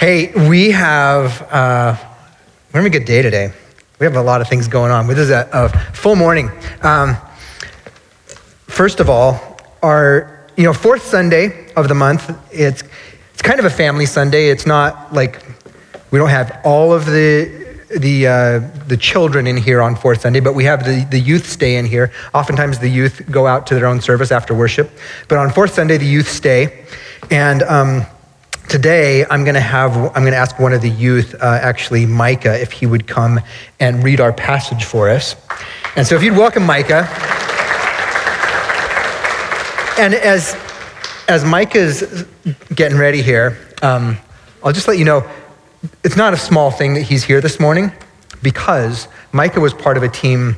Hey, we have uh, we're having a good day today. We have a lot of things going on. This is a, a full morning. Um, first of all, our you know fourth Sunday of the month. It's it's kind of a family Sunday. It's not like we don't have all of the the uh, the children in here on fourth Sunday, but we have the, the youth stay in here. Oftentimes the youth go out to their own service after worship, but on fourth Sunday the youth stay, and. Um, today i'm going to have i'm going to ask one of the youth uh, actually micah if he would come and read our passage for us. And so if you'd welcome micah. And as as micah's getting ready here um, i'll just let you know it's not a small thing that he's here this morning because micah was part of a team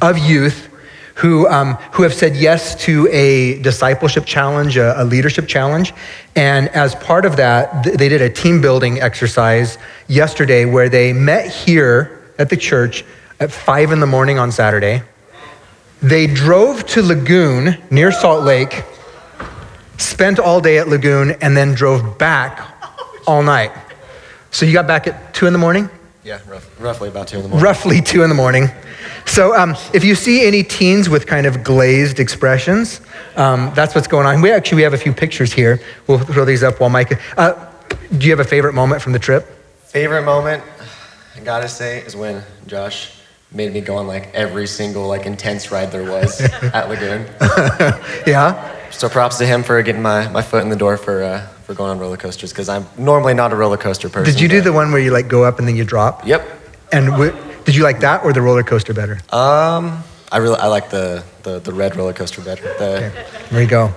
of youth who, um, who have said yes to a discipleship challenge, a, a, leadership challenge. And as part of that, th- they did a team building exercise yesterday where they met here at the church at five in the morning on Saturday. They drove to Lagoon near Salt Lake, spent all day at Lagoon, and then drove back all night. So you got back at two in the morning? Yeah, rough, roughly about two in the morning. Roughly two in the morning. So um, if you see any teens with kind of glazed expressions, um, that's what's going on. We actually we have a few pictures here. We'll throw these up while Mike. Uh, do you have a favorite moment from the trip? Favorite moment, I gotta say, is when Josh made me go on like every single like intense ride there was at Lagoon. yeah. So props to him for getting my, my foot in the door for uh, for going on roller coasters because I'm normally not a roller coaster person. Did you do the one where you like go up and then you drop? Yep. And w- did you like that or the roller coaster better? Um, I really I like the the, the red roller coaster better. The, okay. There you go.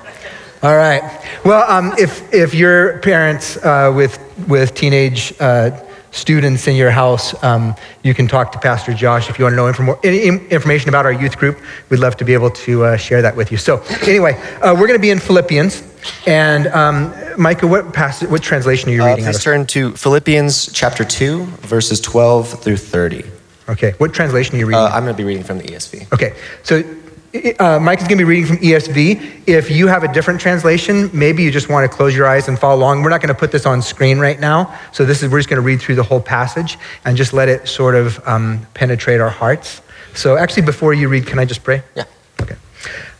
All right. Well, um, if if your parents uh, with with teenage uh, students in your house, um, you can talk to Pastor Josh if you want to know inform- any information about our youth group. We'd love to be able to uh, share that with you. So, anyway, uh, we're going to be in Philippians. And um, Micah, what passage, what translation are you reading? Uh, please turn to Philippians chapter 2, verses 12 through 30. Okay. What translation are you reading? Uh, I'm going to be reading from the ESV. Okay. So uh, Mike is going to be reading from ESV. If you have a different translation, maybe you just want to close your eyes and follow along. We're not going to put this on screen right now. So this is we're just going to read through the whole passage and just let it sort of um, penetrate our hearts. So actually, before you read, can I just pray? Yeah. Okay.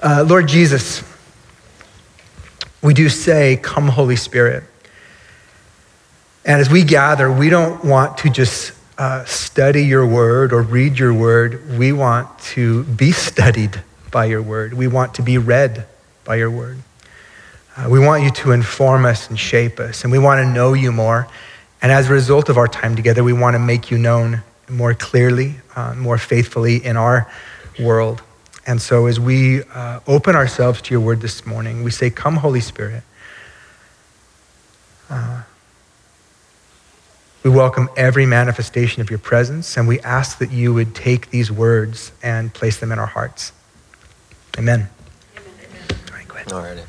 Uh, Lord Jesus, we do say, "Come, Holy Spirit." And as we gather, we don't want to just uh, study your word or read your word. We want to be studied by your word. We want to be read by your word. Uh, we want you to inform us and shape us, and we want to know you more. And as a result of our time together, we want to make you known more clearly, uh, more faithfully in our world. And so, as we uh, open ourselves to your word this morning, we say, Come, Holy Spirit. Uh, we welcome every manifestation of your presence, and we ask that you would take these words and place them in our hearts. Amen. Amen. All right, go ahead. All right.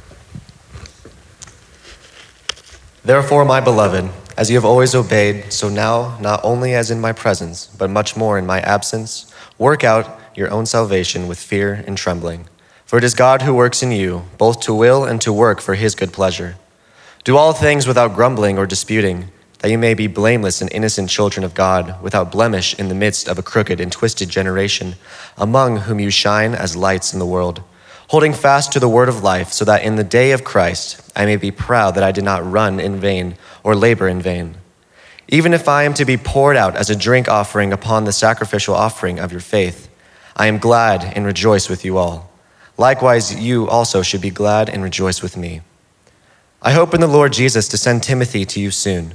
Therefore, my beloved, as you have always obeyed, so now, not only as in my presence, but much more in my absence, work out your own salvation with fear and trembling. For it is God who works in you, both to will and to work for his good pleasure. Do all things without grumbling or disputing, that you may be blameless and innocent children of God, without blemish in the midst of a crooked and twisted generation among whom you shine as lights in the world, holding fast to the word of life, so that in the day of Christ I may be proud that I did not run in vain or labor in vain. Even if I am to be poured out as a drink offering upon the sacrificial offering of your faith, I am glad and rejoice with you all. Likewise, you also should be glad and rejoice with me. I hope in the Lord Jesus to send Timothy to you soon,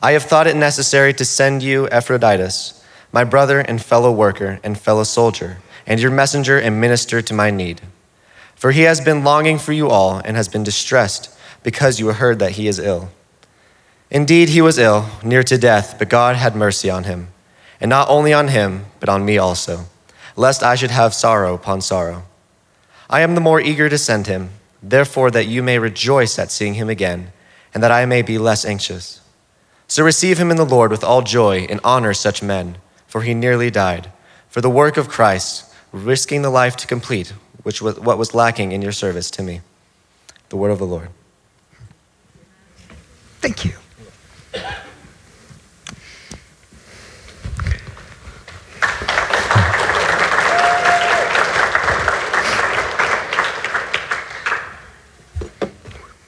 I have thought it necessary to send you Epaphroditus, my brother and fellow worker and fellow soldier, and your messenger and minister to my need. For he has been longing for you all and has been distressed because you heard that he is ill. Indeed, he was ill, near to death, but God had mercy on him, and not only on him, but on me also, lest I should have sorrow upon sorrow. I am the more eager to send him, therefore, that you may rejoice at seeing him again, and that I may be less anxious. So receive him in the Lord with all joy and honor such men, for he nearly died, for the work of Christ, risking the life to complete which was what was lacking in your service to me. The word of the Lord. Thank you.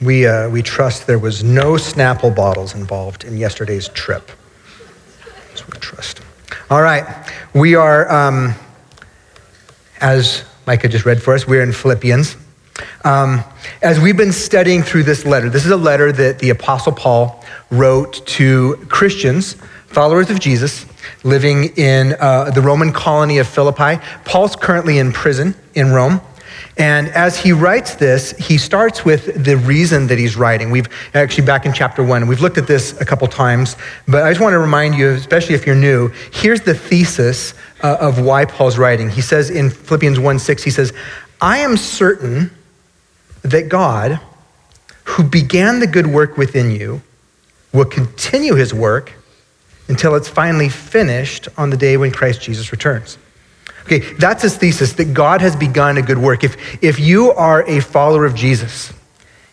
We, uh, we trust there was no Snapple bottles involved in yesterday's trip. That's what we trust. All right. We are, um, as Micah just read for us, we're in Philippians. Um, as we've been studying through this letter, this is a letter that the Apostle Paul wrote to Christians, followers of Jesus, living in uh, the Roman colony of Philippi. Paul's currently in prison in Rome. And as he writes this, he starts with the reason that he's writing. We've actually back in chapter one, we've looked at this a couple times, but I just want to remind you, especially if you're new, here's the thesis uh, of why Paul's writing. He says in Philippians 1 6, he says, I am certain that God, who began the good work within you, will continue his work until it's finally finished on the day when Christ Jesus returns. Okay, that's his thesis that God has begun a good work. If, if you are a follower of Jesus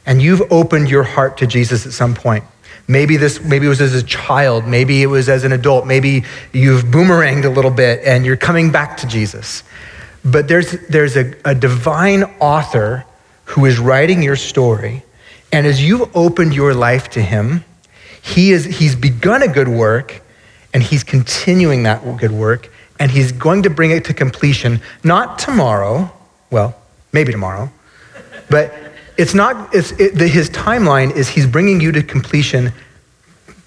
and you've opened your heart to Jesus at some point, maybe this maybe it was as a child, maybe it was as an adult, maybe you've boomeranged a little bit and you're coming back to Jesus. But there's, there's a, a divine author who is writing your story, and as you've opened your life to him, he is, he's begun a good work and he's continuing that good work and he's going to bring it to completion, not tomorrow, well, maybe tomorrow, but it's not, it's, it, the, his timeline is he's bringing you to completion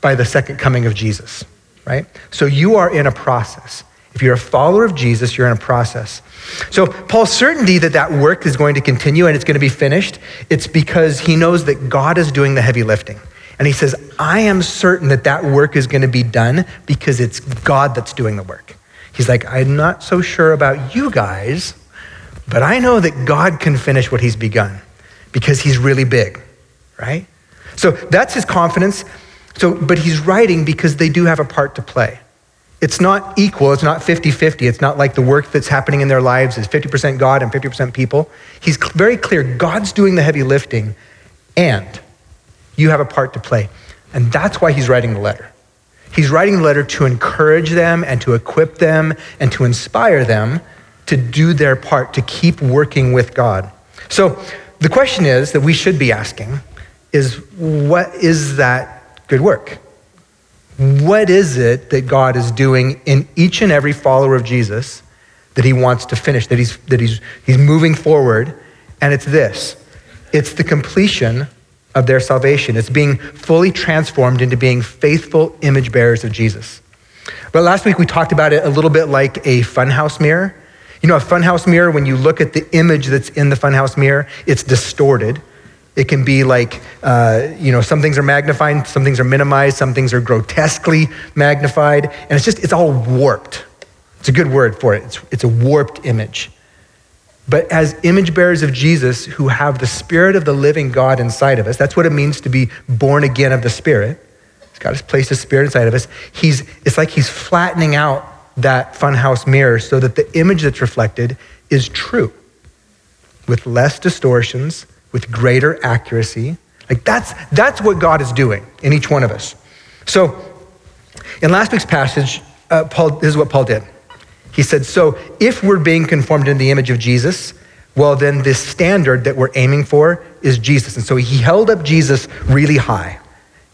by the second coming of Jesus, right? So you are in a process. If you're a follower of Jesus, you're in a process. So Paul's certainty that that work is going to continue and it's going to be finished, it's because he knows that God is doing the heavy lifting. And he says, I am certain that that work is going to be done because it's God that's doing the work. He's like, I'm not so sure about you guys, but I know that God can finish what he's begun because he's really big, right? So that's his confidence. So, but he's writing because they do have a part to play. It's not equal, it's not 50 50. It's not like the work that's happening in their lives is 50% God and 50% people. He's very clear God's doing the heavy lifting, and you have a part to play. And that's why he's writing the letter. He's writing the letter to encourage them and to equip them and to inspire them to do their part, to keep working with God. So the question is that we should be asking is what is that good work? What is it that God is doing in each and every follower of Jesus that he wants to finish, that he's, that he's, he's moving forward? And it's this it's the completion of their salvation. It's being fully transformed into being faithful image bearers of Jesus. But last week we talked about it a little bit like a funhouse mirror. You know, a funhouse mirror, when you look at the image that's in the funhouse mirror, it's distorted. It can be like, uh, you know, some things are magnified, some things are minimized, some things are grotesquely magnified, and it's just, it's all warped. It's a good word for it. It's, it's a warped image. But as image bearers of Jesus who have the Spirit of the living God inside of us, that's what it means to be born again of the Spirit. God has placed His Spirit inside of us. He's, it's like He's flattening out that funhouse mirror so that the image that's reflected is true with less distortions, with greater accuracy. Like that's, that's what God is doing in each one of us. So in last week's passage, uh, Paul, this is what Paul did. He said, So if we're being conformed into the image of Jesus, well, then this standard that we're aiming for is Jesus. And so he held up Jesus really high.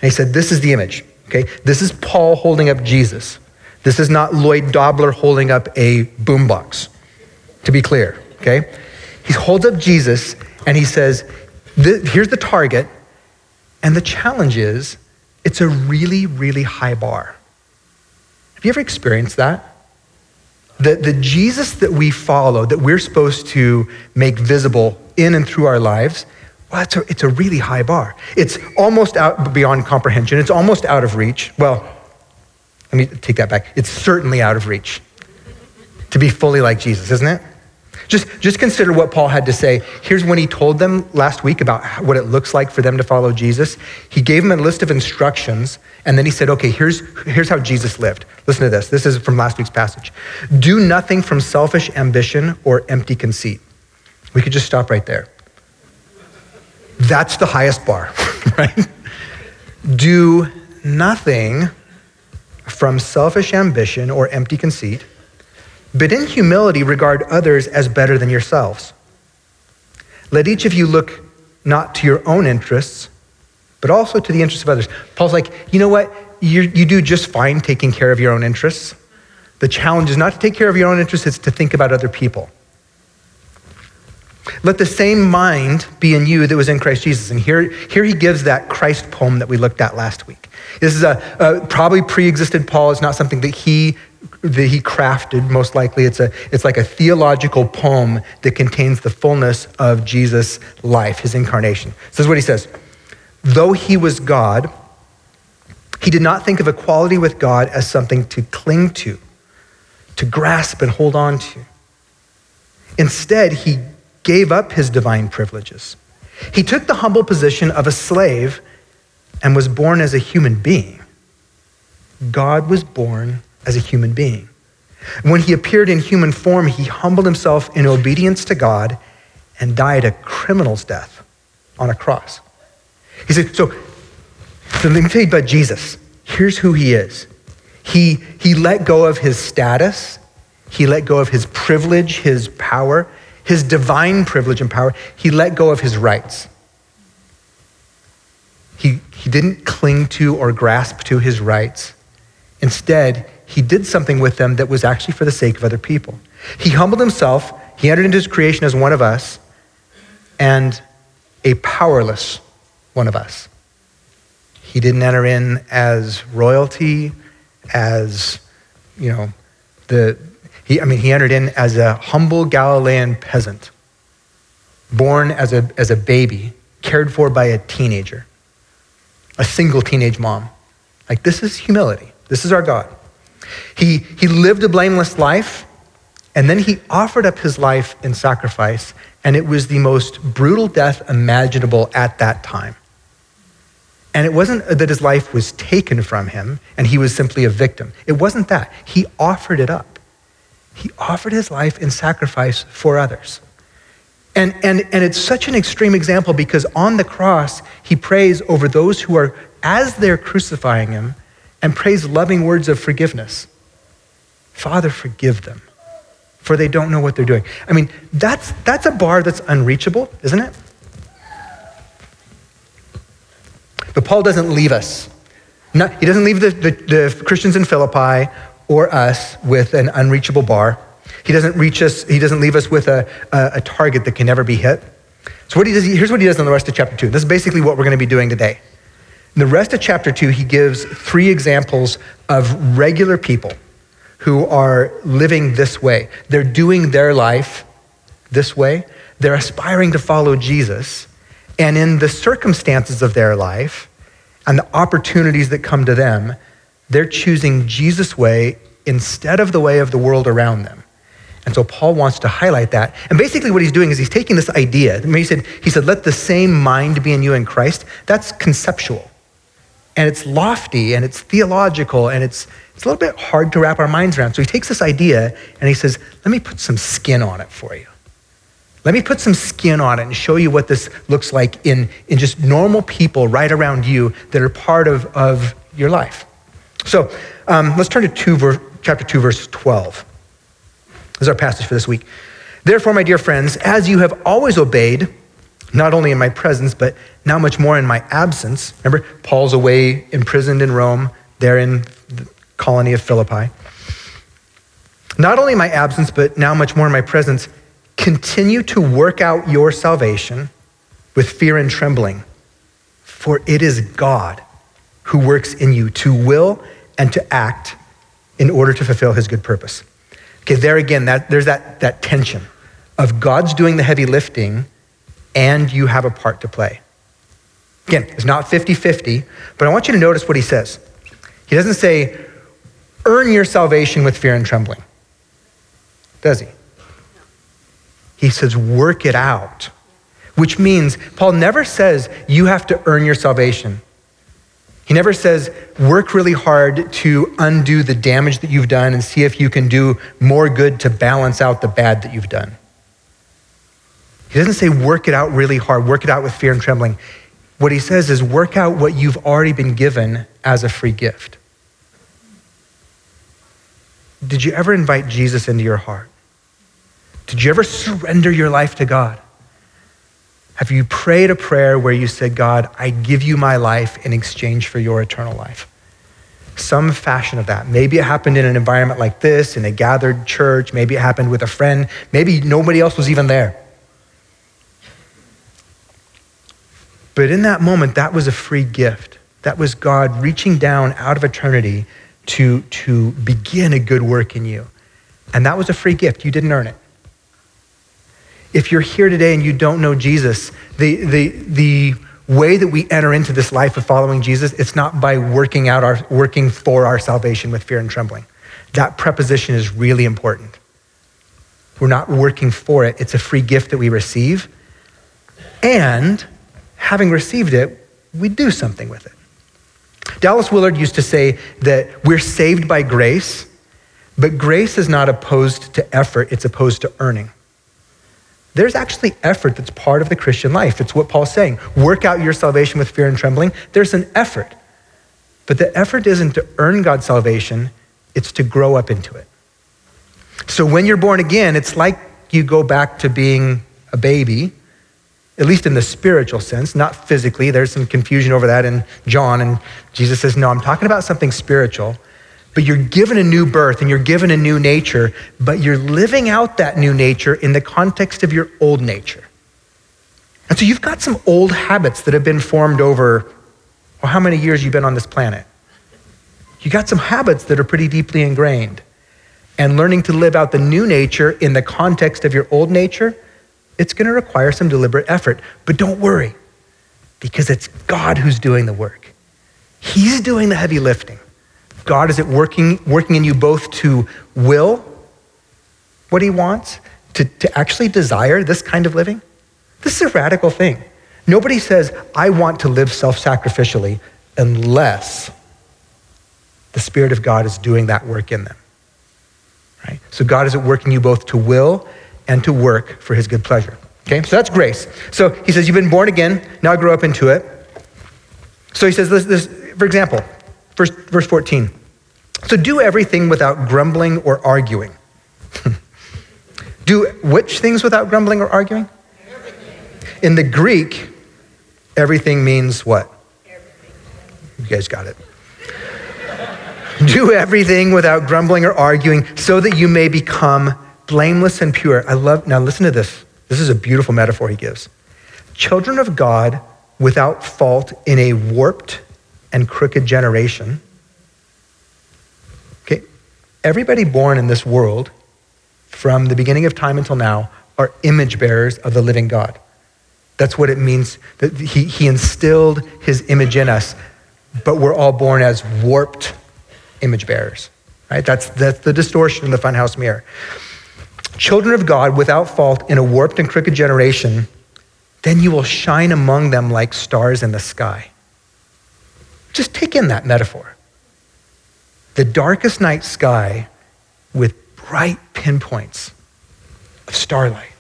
And he said, This is the image. Okay? This is Paul holding up Jesus. This is not Lloyd Dobler holding up a boombox, to be clear. Okay? He holds up Jesus and he says, Here's the target. And the challenge is, it's a really, really high bar. Have you ever experienced that? The, the Jesus that we follow, that we're supposed to make visible in and through our lives, well, it's a, it's a really high bar. It's almost out beyond comprehension. It's almost out of reach. Well, let me take that back. It's certainly out of reach to be fully like Jesus, isn't it? Just, just consider what Paul had to say. Here's when he told them last week about what it looks like for them to follow Jesus. He gave them a list of instructions, and then he said, okay, here's, here's how Jesus lived. Listen to this. This is from last week's passage. Do nothing from selfish ambition or empty conceit. We could just stop right there. That's the highest bar, right? Do nothing from selfish ambition or empty conceit but in humility, regard others as better than yourselves. Let each of you look not to your own interests, but also to the interests of others. Paul's like, you know what? you you do just fine taking care of your own interests. The challenge is not to take care of your own interests, it's to think about other people. Let the same mind be in you that was in Christ Jesus. And here, here he gives that Christ poem that we looked at last week. This is a, a probably pre-existed Paul. It's not something that he that he crafted, most likely. It's, a, it's like a theological poem that contains the fullness of Jesus' life, his incarnation. So this is what he says Though he was God, he did not think of equality with God as something to cling to, to grasp and hold on to. Instead, he gave up his divine privileges. He took the humble position of a slave and was born as a human being. God was born as a human being. When he appeared in human form, he humbled himself in obedience to God and died a criminal's death on a cross. He said, so, let me tell you about Jesus. Here's who he is. He, he let go of his status, he let go of his privilege, his power, his divine privilege and power. He let go of his rights. He, he didn't cling to or grasp to his rights. Instead, he did something with them that was actually for the sake of other people. He humbled himself, he entered into his creation as one of us, and a powerless one of us. He didn't enter in as royalty, as, you know, the, he, I mean, he entered in as a humble Galilean peasant, born as a, as a baby, cared for by a teenager, a single teenage mom. Like, this is humility. This is our God. He, he lived a blameless life, and then he offered up his life in sacrifice, and it was the most brutal death imaginable at that time. And it wasn't that his life was taken from him and he was simply a victim. It wasn't that. He offered it up. He offered his life in sacrifice for others. And, and, and it's such an extreme example because on the cross, he prays over those who are, as they're crucifying him, and prays loving words of forgiveness. Father, forgive them, for they don't know what they're doing. I mean, that's, that's a bar that's unreachable, isn't it? But Paul doesn't leave us. Not, he doesn't leave the, the, the Christians in Philippi or us with an unreachable bar. He doesn't reach us, he doesn't leave us with a, a, a target that can never be hit. So what he does, here's what he does in the rest of chapter two. This is basically what we're going to be doing today. The rest of chapter two, he gives three examples of regular people who are living this way. They're doing their life this way. They're aspiring to follow Jesus. And in the circumstances of their life and the opportunities that come to them, they're choosing Jesus' way instead of the way of the world around them. And so Paul wants to highlight that. And basically what he's doing is he's taking this idea. He said, he said, let the same mind be in you in Christ. That's conceptual and it's lofty and it's theological and it's, it's a little bit hard to wrap our minds around. So he takes this idea and he says, Let me put some skin on it for you. Let me put some skin on it and show you what this looks like in, in just normal people right around you that are part of, of your life. So um, let's turn to two, chapter 2, verse 12. This is our passage for this week. Therefore, my dear friends, as you have always obeyed, not only in my presence, but now much more in my absence. Remember, Paul's away imprisoned in Rome, there in the colony of Philippi. Not only in my absence, but now much more in my presence, continue to work out your salvation with fear and trembling. For it is God who works in you to will and to act in order to fulfill his good purpose. Okay, there again, that, there's that, that tension of God's doing the heavy lifting and you have a part to play. Again, it's not 50 50, but I want you to notice what he says. He doesn't say, earn your salvation with fear and trembling, does he? He says, work it out, which means Paul never says you have to earn your salvation. He never says, work really hard to undo the damage that you've done and see if you can do more good to balance out the bad that you've done. He doesn't say work it out really hard, work it out with fear and trembling. What he says is work out what you've already been given as a free gift. Did you ever invite Jesus into your heart? Did you ever surrender your life to God? Have you prayed a prayer where you said, God, I give you my life in exchange for your eternal life? Some fashion of that. Maybe it happened in an environment like this, in a gathered church. Maybe it happened with a friend. Maybe nobody else was even there. But in that moment, that was a free gift. That was God reaching down out of eternity to, to begin a good work in you. And that was a free gift. You didn't earn it. If you're here today and you don't know Jesus, the, the, the way that we enter into this life of following Jesus, it's not by working out our working for our salvation with fear and trembling. That preposition is really important. We're not working for it. It's a free gift that we receive. And having received it, we do something with it. Dallas Willard used to say that we're saved by grace, but grace is not opposed to effort, it's opposed to earning. There's actually effort that's part of the Christian life. It's what Paul's saying. Work out your salvation with fear and trembling. There's an effort. But the effort isn't to earn God's salvation, it's to grow up into it. So when you're born again, it's like you go back to being a baby at least in the spiritual sense, not physically. There's some confusion over that in John, and Jesus says, No, I'm talking about something spiritual. But you're given a new birth and you're given a new nature, but you're living out that new nature in the context of your old nature. And so you've got some old habits that have been formed over, well, how many years you've been on this planet? You got some habits that are pretty deeply ingrained. And learning to live out the new nature in the context of your old nature it's going to require some deliberate effort. But don't worry, because it's God who's doing the work. He's doing the heavy lifting. God is at working, working in you both to will what he wants, to, to actually desire this kind of living. This is a radical thing. Nobody says, I want to live self sacrificially unless the Spirit of God is doing that work in them. Right? So God is at working you both to will and to work for his good pleasure. Okay, so that's grace. So he says, You've been born again, now grow up into it. So he says, this, this, for example, verse, verse 14. So do everything without grumbling or arguing. do which things without grumbling or arguing? Everything. In the Greek, everything means what? Everything. You guys got it. do everything without grumbling or arguing so that you may become blameless and pure. I love, now listen to this. This is a beautiful metaphor he gives. Children of God without fault in a warped and crooked generation. Okay, everybody born in this world from the beginning of time until now are image bearers of the living God. That's what it means that he, he instilled his image in us, but we're all born as warped image bearers. Right? That's, that's the distortion in the funhouse mirror children of God without fault in a warped and crooked generation, then you will shine among them like stars in the sky. Just take in that metaphor. The darkest night sky with bright pinpoints of starlight.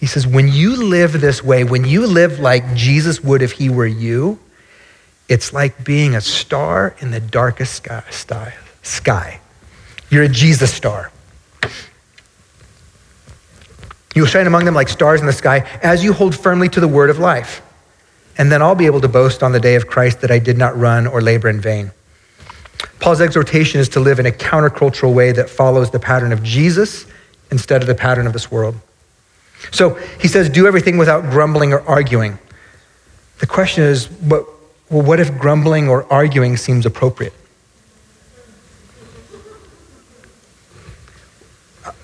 He says, when you live this way, when you live like Jesus would if he were you, it's like being a star in the darkest sky. sky. You're a Jesus star. You will shine among them like stars in the sky as you hold firmly to the word of life. And then I'll be able to boast on the day of Christ that I did not run or labor in vain. Paul's exhortation is to live in a countercultural way that follows the pattern of Jesus instead of the pattern of this world. So he says, do everything without grumbling or arguing. The question is, well, what if grumbling or arguing seems appropriate?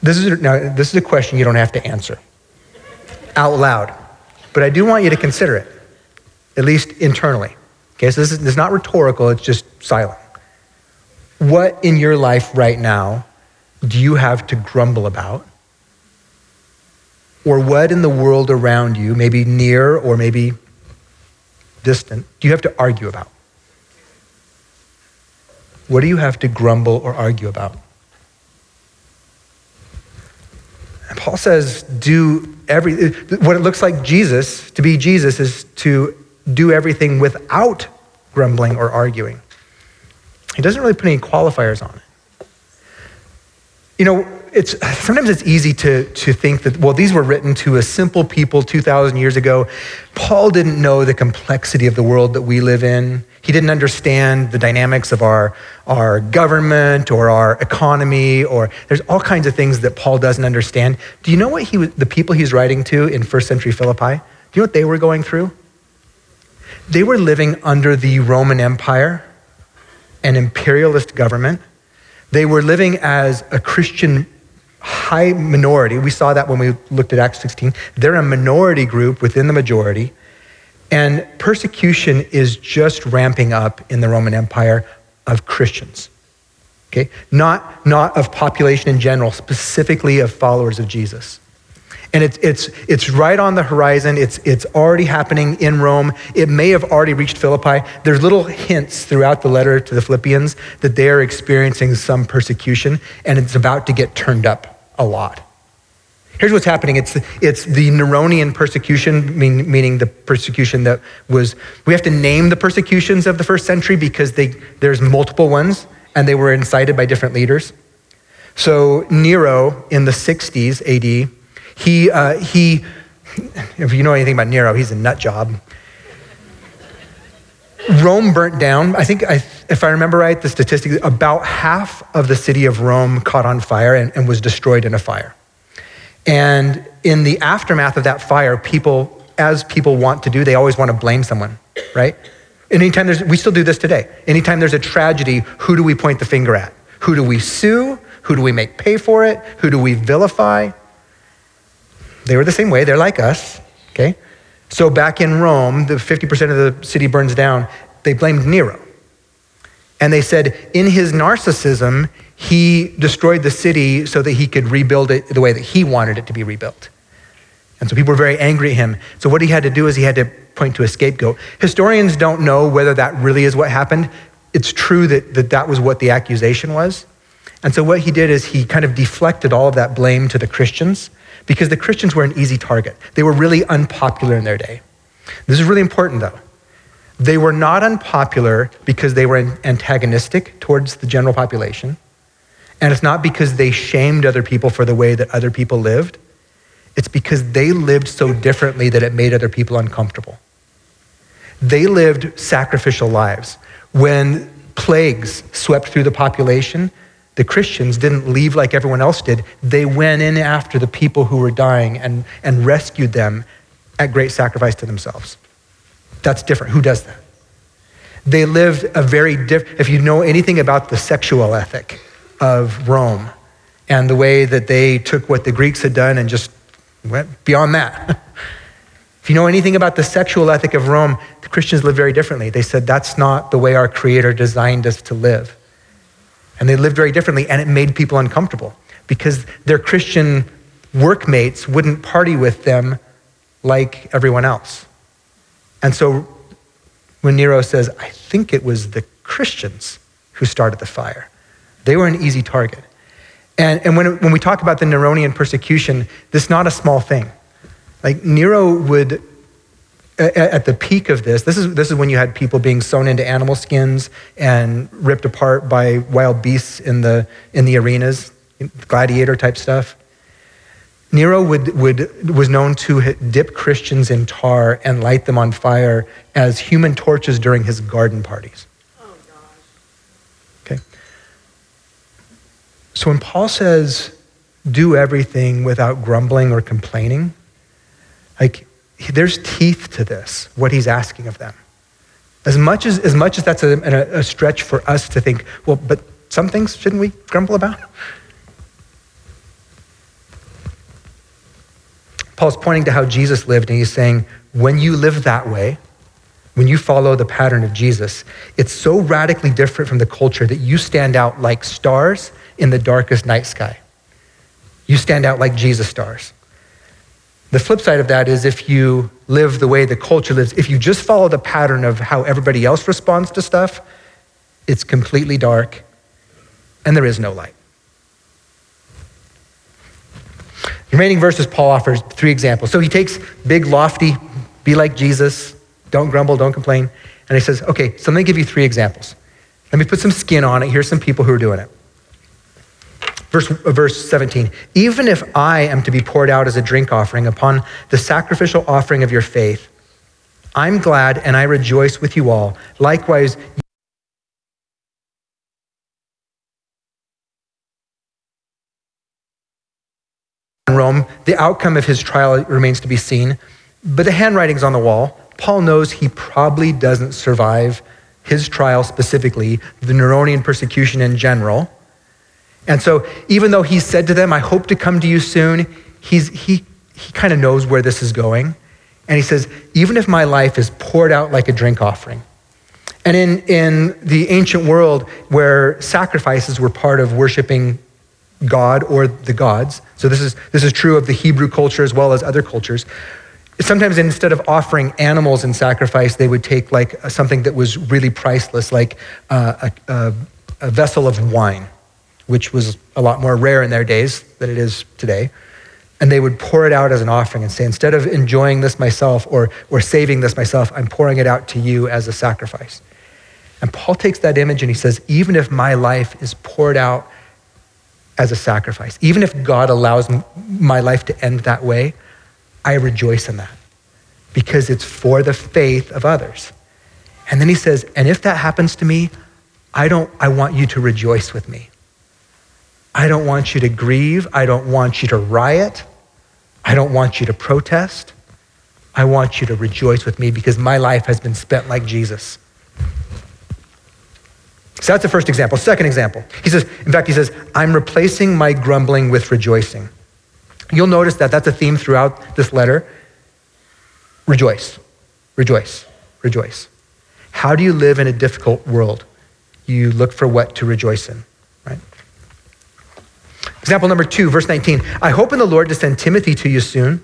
This is, now, this is a question you don't have to answer out loud, but I do want you to consider it, at least internally. Okay, so this is, this is not rhetorical, it's just silent. What in your life right now do you have to grumble about? Or what in the world around you, maybe near or maybe distant, do you have to argue about? What do you have to grumble or argue about? And Paul says, do every, what it looks like Jesus, to be Jesus, is to do everything without grumbling or arguing. He doesn't really put any qualifiers on it. You know, it's, sometimes it's easy to, to think that, well, these were written to a simple people 2,000 years ago. Paul didn't know the complexity of the world that we live in. He didn't understand the dynamics of our, our government or our economy, or there's all kinds of things that Paul doesn't understand. Do you know what he, the people he's writing to in first century Philippi? Do you know what they were going through? They were living under the Roman Empire an imperialist government. They were living as a Christian high minority. We saw that when we looked at Acts 16. They're a minority group within the majority. And persecution is just ramping up in the Roman Empire of Christians. Okay? Not, not of population in general, specifically of followers of Jesus. And it's, it's, it's right on the horizon. It's, it's already happening in Rome. It may have already reached Philippi. There's little hints throughout the letter to the Philippians that they are experiencing some persecution, and it's about to get turned up a lot. Here's what's happening it's, it's the Neronian persecution, mean, meaning the persecution that was, we have to name the persecutions of the first century because they, there's multiple ones, and they were incited by different leaders. So, Nero in the 60s AD, he, uh, he, if you know anything about Nero, he's a nut job. Rome burnt down. I think, I, if I remember right, the statistics, about half of the city of Rome caught on fire and, and, was destroyed in a fire. And in the aftermath of that fire, people, as people want to do, they always want to blame someone, right? Anytime there's, we still do this today. Anytime there's a tragedy, who do we point the finger at? Who do we sue? Who do we make pay for it? Who do we vilify? They were the same way. They're like us, okay? So back in Rome, the 50% of the city burns down. They blamed Nero. And they said, in his narcissism, he destroyed the city so that he could rebuild it the way that he wanted it to be rebuilt. And so people were very angry at him. So what he had to do is he had to point to a scapegoat. Historians don't know whether that really is what happened. It's true that that, that was what the accusation was. And so what he did is he kind of deflected all of that blame to the Christians because the Christians were an easy target. They were really unpopular in their day. This is really important, though. They were not unpopular because they were antagonistic towards the general population. And it's not because they shamed other people for the way that other people lived. It's because they lived so differently that it made other people uncomfortable. They lived sacrificial lives. When plagues swept through the population, the Christians didn't leave like everyone else did. They went in after the people who were dying and, and rescued them at great sacrifice to themselves. That's different. Who does that? They lived a very different, if you know anything about the sexual ethic of Rome and the way that they took what the Greeks had done and just went beyond that. if you know anything about the sexual ethic of Rome, the Christians lived very differently. They said, that's not the way our Creator designed us to live. And they lived very differently, and it made people uncomfortable because their Christian workmates wouldn't party with them like everyone else. And so when Nero says, I think it was the Christians who started the fire, they were an easy target. And, and when, when we talk about the Neronian persecution, this is not a small thing. Like Nero would at the peak of this, this is, this is when you had people being sewn into animal skins and ripped apart by wild beasts in the, in the arenas, gladiator type stuff. Nero would, would, was known to dip Christians in tar and light them on fire as human torches during his garden parties. Oh, okay. So when Paul says, do everything without grumbling or complaining, like there's teeth to this, what he's asking of them. As much as, as, much as that's a, a, a stretch for us to think, well, but some things shouldn't we grumble about? Paul's pointing to how Jesus lived, and he's saying, when you live that way, when you follow the pattern of Jesus, it's so radically different from the culture that you stand out like stars in the darkest night sky. You stand out like Jesus stars. The flip side of that is if you live the way the culture lives, if you just follow the pattern of how everybody else responds to stuff, it's completely dark and there is no light. The remaining verses, Paul offers three examples. So he takes big, lofty, be like Jesus, don't grumble, don't complain. And he says, okay, so let me give you three examples. Let me put some skin on it. Here's some people who are doing it. Verse, verse 17, even if I am to be poured out as a drink offering upon the sacrificial offering of your faith, I'm glad and I rejoice with you all. Likewise, in Rome, the outcome of his trial remains to be seen, but the handwriting's on the wall. Paul knows he probably doesn't survive his trial specifically, the Neronian persecution in general. And so, even though he said to them, I hope to come to you soon, he's, he, he kind of knows where this is going. And he says, even if my life is poured out like a drink offering. And in, in the ancient world where sacrifices were part of worshiping God or the gods, so this is, this is true of the Hebrew culture as well as other cultures. Sometimes instead of offering animals in sacrifice, they would take like something that was really priceless, like uh, a, a, a vessel of wine which was a lot more rare in their days than it is today. And they would pour it out as an offering and say, instead of enjoying this myself or, or saving this myself, I'm pouring it out to you as a sacrifice. And Paul takes that image and he says, even if my life is poured out as a sacrifice, even if God allows my life to end that way, I rejoice in that because it's for the faith of others. And then he says, and if that happens to me, I don't I want you to rejoice with me. I don't want you to grieve. I don't want you to riot. I don't want you to protest. I want you to rejoice with me because my life has been spent like Jesus. So that's the first example. Second example, he says, in fact, he says, I'm replacing my grumbling with rejoicing. You'll notice that that's a theme throughout this letter. Rejoice, rejoice, rejoice. How do you live in a difficult world? You look for what to rejoice in. Example number two, verse 19. I hope in the Lord to send Timothy to you soon,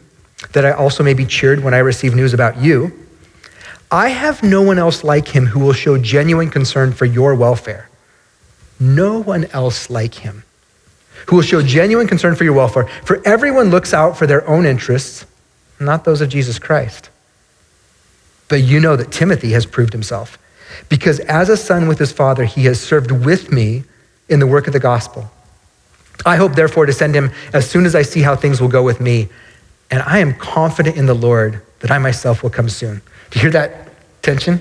that I also may be cheered when I receive news about you. I have no one else like him who will show genuine concern for your welfare. No one else like him who will show genuine concern for your welfare. For everyone looks out for their own interests, not those of Jesus Christ. But you know that Timothy has proved himself, because as a son with his father, he has served with me in the work of the gospel. I hope, therefore, to send him as soon as I see how things will go with me. And I am confident in the Lord that I myself will come soon. Do you hear that tension?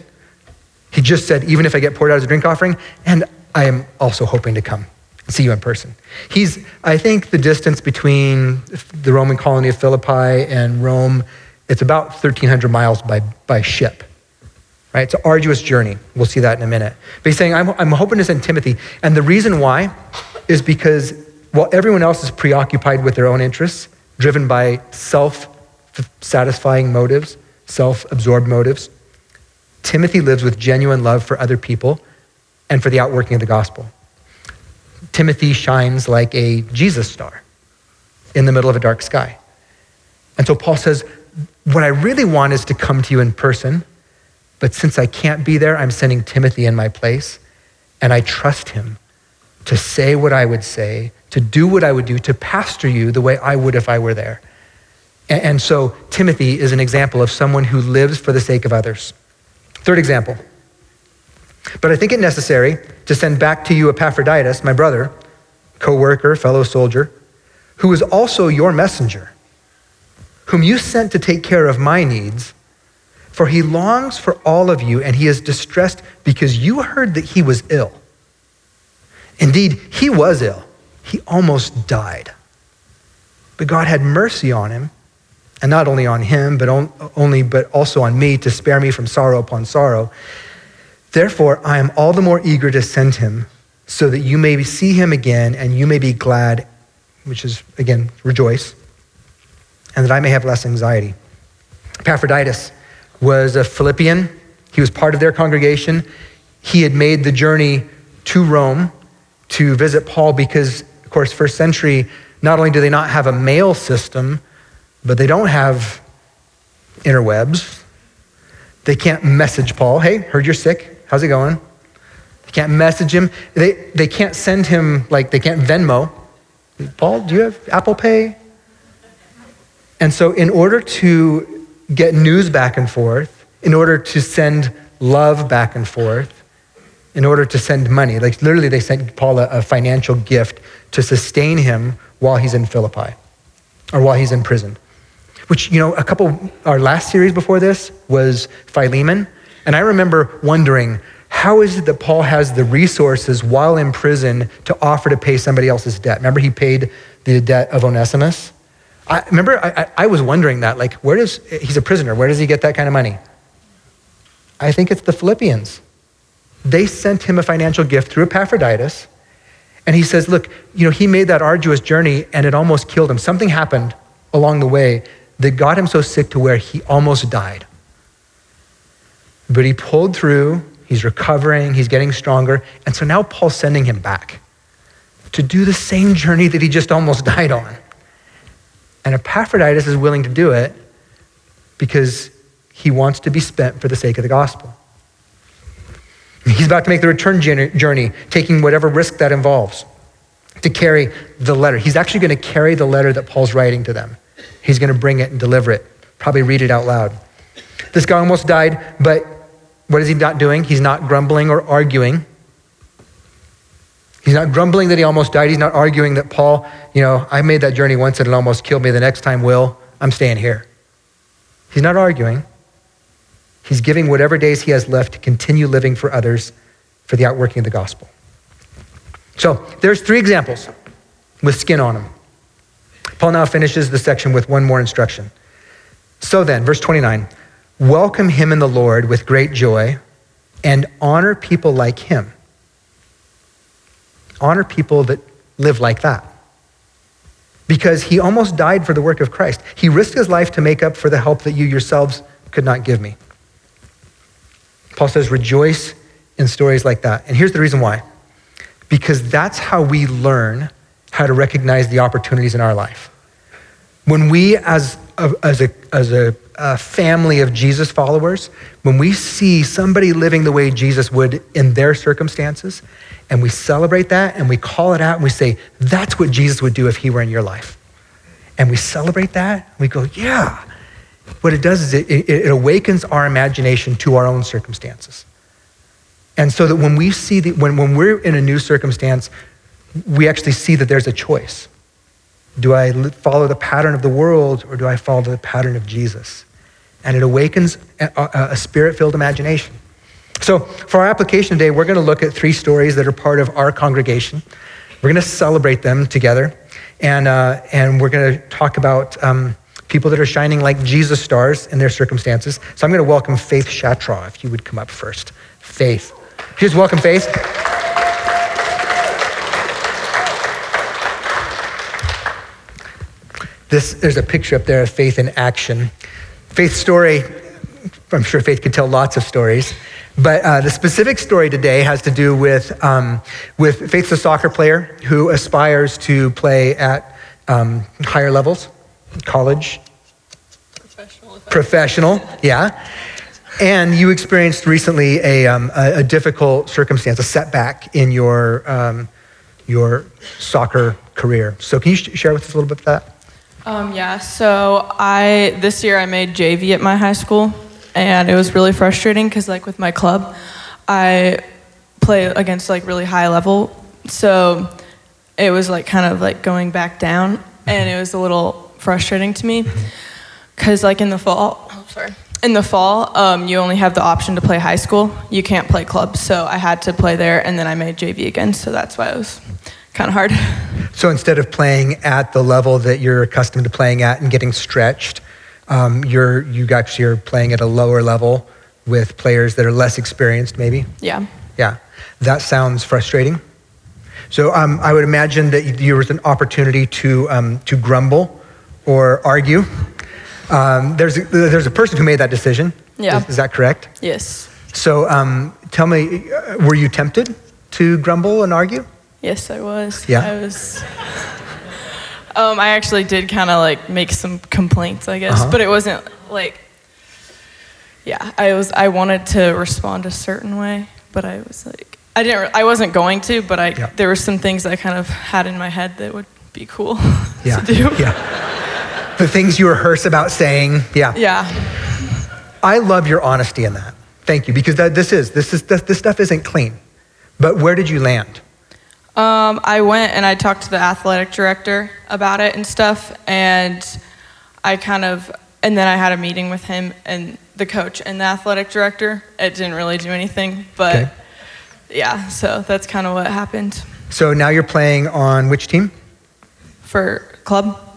He just said, even if I get poured out as a drink offering, and I am also hoping to come and see you in person. He's, I think, the distance between the Roman colony of Philippi and Rome, it's about 1,300 miles by, by ship. Right? It's an arduous journey. We'll see that in a minute. But he's saying, I'm, I'm hoping to send Timothy. And the reason why is because while everyone else is preoccupied with their own interests, driven by self satisfying motives, self absorbed motives, Timothy lives with genuine love for other people and for the outworking of the gospel. Timothy shines like a Jesus star in the middle of a dark sky. And so Paul says, What I really want is to come to you in person, but since I can't be there, I'm sending Timothy in my place, and I trust him to say what I would say, to do what I would do, to pastor you the way I would if I were there. And, and so Timothy is an example of someone who lives for the sake of others. Third example. But I think it necessary to send back to you Epaphroditus, my brother, co worker, fellow soldier, who is also your messenger whom you sent to take care of my needs. For he longs for all of you, and he is distressed because you heard that he was ill. Indeed, he was ill. He almost died. But God had mercy on him, and not only on him, but on, only but also on me to spare me from sorrow upon sorrow. Therefore, I am all the more eager to send him so that you may see him again and you may be glad, which is, again, rejoice, and that I may have less anxiety. Epaphroditus was a Philippian. He was part of their congregation. He had made the journey to Rome to visit Paul because, of course, first century, not only do they not have a mail system, but they don't have interwebs. They can't message Paul, hey, heard you're sick. How's it going? They can't message him. They, they can't send him, like, they can't Venmo. Paul, do you have Apple Pay? And so, in order to get news back and forth, in order to send love back and forth, in order to send money, like literally, they sent Paul a, a financial gift to sustain him while he's in Philippi or while he's in prison. Which, you know, a couple, our last series before this was Philemon. And I remember wondering, how is it that Paul has the resources while in prison to offer to pay somebody else's debt? Remember, he paid the debt of Onesimus? I remember I, I, was wondering that, like, where does, he's a prisoner, where does he get that kind of money? I think it's the Philippians. They sent him a financial gift through Epaphroditus, and he says, look, you know, he made that arduous journey and it almost killed him. Something happened along the way that got him so sick to where he almost died. But he pulled through, he's recovering, he's getting stronger, and so now Paul's sending him back to do the same journey that he just almost died on. And Epaphroditus is willing to do it because he wants to be spent for the sake of the gospel. He's about to make the return journey, taking whatever risk that involves to carry the letter. He's actually going to carry the letter that Paul's writing to them. He's going to bring it and deliver it, probably read it out loud. This guy almost died, but what is he not doing? He's not grumbling or arguing. He's not grumbling that he almost died. He's not arguing that Paul, you know, I made that journey once and it almost killed me. The next time will. I'm staying here. He's not arguing. He's giving whatever days he has left to continue living for others for the outworking of the gospel. So there's three examples with skin on them. Paul now finishes the section with one more instruction. So then, verse 29 welcome him in the Lord with great joy and honor people like him honor people that live like that. Because he almost died for the work of Christ. He risked his life to make up for the help that you yourselves could not give me. Paul says, rejoice in stories like that. And here's the reason why because that's how we learn how to recognize the opportunities in our life. When we, as a, as a, as a, a family of Jesus followers, when we see somebody living the way Jesus would in their circumstances, and we celebrate that and we call it out and we say, that's what Jesus would do if he were in your life. And we celebrate that. We go, yeah. What it does is it, it, it awakens our imagination to our own circumstances. And so that when we see, the, when, when we're in a new circumstance, we actually see that there's a choice. Do I follow the pattern of the world or do I follow the pattern of Jesus? And it awakens a, a, spirit filled imagination. So, for our application today, we're going to look at three stories that are part of our congregation. We're going to celebrate them together, and, uh, and we're going to talk about um, people that are shining like Jesus stars in their circumstances. So, I'm going to welcome Faith Shatraw, if you would come up first. Faith. Here's welcome, Faith. This, there's a picture up there of Faith in action. Faith's story, I'm sure Faith could tell lots of stories. But uh, the specific story today has to do with, um, with Faith's a soccer player who aspires to play at um, higher levels, college. Professional. Professional, yeah. And you experienced recently a, um, a, a, difficult circumstance, a setback in your, um, your soccer career. So can you sh- share with us a little bit of that? Um, yeah, so I this year I made JV at my high school, and it was really frustrating because like with my club i play against like really high level so it was like kind of like going back down and it was a little frustrating to me because like in the fall, oh, sorry, in the fall, um, you only have the option to play high school. You can't play clubs, so I had to play there, and then I made JV again, so that's why it was kind of hard. So instead of playing at the level that you're accustomed to playing at and getting stretched, um, you're you actually are playing at a lower level with players that are less experienced, maybe. Yeah. Yeah, that sounds frustrating. So um, I would imagine that there was an opportunity to um, to grumble or argue. Um, there's a, there's a person who made that decision. Yeah. Is, is that correct? Yes. So um, tell me, uh, were you tempted to grumble and argue? Yes, I was. Yeah? I was. Um, I actually did kind of like make some complaints, I guess, Uh-huh. but it wasn't like. Yeah, I was. I wanted to respond a certain way, but I was like, I didn't. I wasn't going to, but I. Yeah. There were some things I kind of had in my head that would be cool Yeah. to do. Yeah. The things you rehearse about saying. Yeah. Yeah. I love your honesty in that. Thank you, because that, this is this is this, this stuff isn't clean. But where did you land? Um, I went and I talked to the athletic director about it and stuff, and I kind of, and then I had a meeting with him and the coach and the athletic director. It didn't really do anything, but Okay. yeah, so that's kind of what happened So now you're playing on which team? for club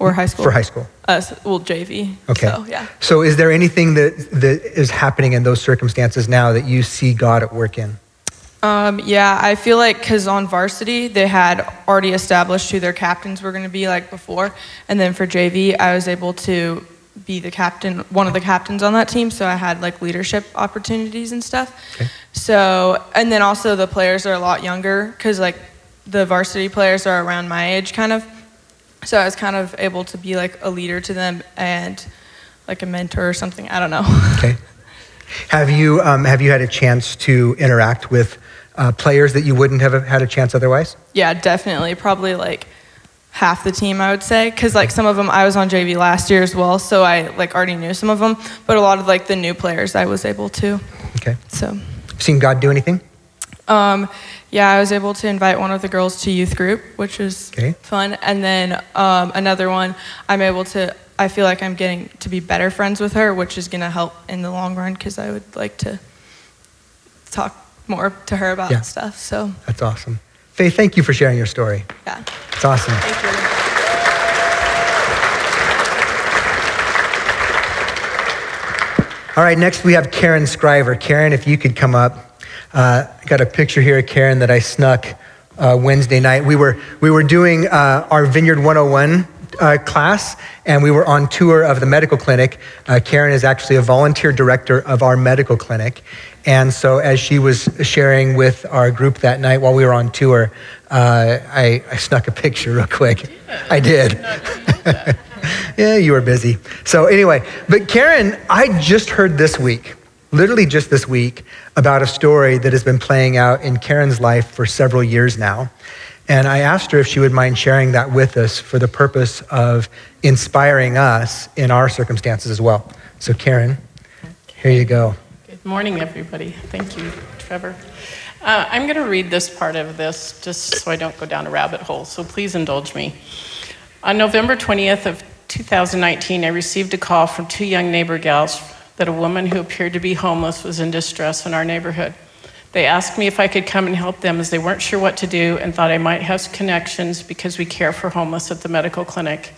or high school. For high school. Uh, well, JV. Okay. So yeah. So is there anything that, that is happening in those circumstances now that you see God at work in? Um, yeah, I feel like because on varsity they had already established who their captains were going to be like before, and then for JV I was able to be the captain, one of the captains on that team, so I had like leadership opportunities and stuff. Okay. So, and then also the players are a lot younger because like the varsity players are around my age kind of, so I was kind of able to be like a leader to them and like a mentor or something. I don't know. Okay. Have you, um, have you had a chance to interact with uh, players that you wouldn't have had a chance otherwise? Yeah, definitely. Probably like half the team, I would say, because like some of them I was on JV last year as well, so I like already knew some of them. But a lot of like the new players, I was able to. Okay. So, Seen God do anything? Um, yeah, I was able to invite one of the girls to youth group, which was Okay. fun. And then um, another one, I'm able to. I feel like I'm getting to be better friends with her, which is gonna help in the long run because I would like to talk more to her about Yeah. stuff. So, That's awesome. Faith, thank you for sharing your story. yeah. It's awesome. Thank you. All right, next we have Karen Scriver. Karen, if you could come up. Uh, got a picture here of Karen that I snuck uh, Wednesday night. We were, we were doing uh, our Vineyard 101 uh, class, and we were on tour of the medical clinic. Uh, Karen is actually a volunteer director of our medical clinic. And so, as she was sharing with our group that night while we were on tour, uh, I, I snuck a picture real quick. I did. yeah, you were busy. So, anyway, but Karen, I just heard this week, literally just this week, about a story that has been playing out in Karen's life for several years now. And I asked her if she would mind sharing that with us for the purpose of inspiring us in our circumstances as well. So, Karen, here you go. Good morning, everybody. Thank you, Trevor. Uh, I'm going to read this part of this just so I don't go down a rabbit hole, so please indulge me. On November 20th of 2019, I received a call from two young neighbor gals that a woman who appeared to be homeless was in distress in our neighborhood. They asked me if I could come and help them as they weren't sure what to do and thought I might have connections because we care for homeless at the medical clinic.